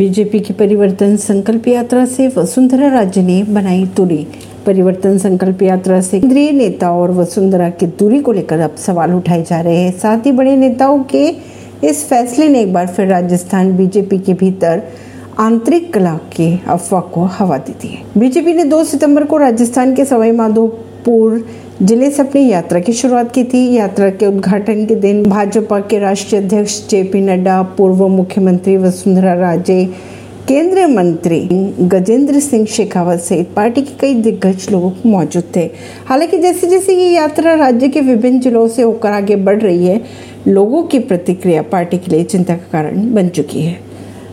BJP की परिवर्तन संकल्प यात्रा से वसुंधरा राजे ने बनाई दूरी। परिवर्तन संकल्प यात्रा से केंद्रीय नेता और वसुंधरा की दूरी को लेकर अब सवाल उठाए जा रहे हैं। साथ ही बड़े नेताओं के इस फैसले ने एक बार फिर राजस्थान बीजेपी के भीतर आंतरिक कला की अफवाह को हवा दी थी बीजेपी ने 2 सितंबर को राजस्थान के सवाई माधोपुर ज़िले से अपनी यात्रा की शुरुआत की थी। यात्रा के उद्घाटन के दिन भाजपा के राष्ट्रीय अध्यक्ष जे पी नड्डा, पूर्व मुख्यमंत्री वसुंधरा राजे, केंद्रीय मंत्री गजेंद्र सिंह शेखावत सहित पार्टी के कई दिग्गज लोग मौजूद थे। हालाँकि जैसे जैसे ये यात्रा राज्य के विभिन्न जिलों से होकर आगे बढ़ रही है, लोगों की प्रतिक्रिया पार्टी के लिए चिंता का कारण बन चुकी है।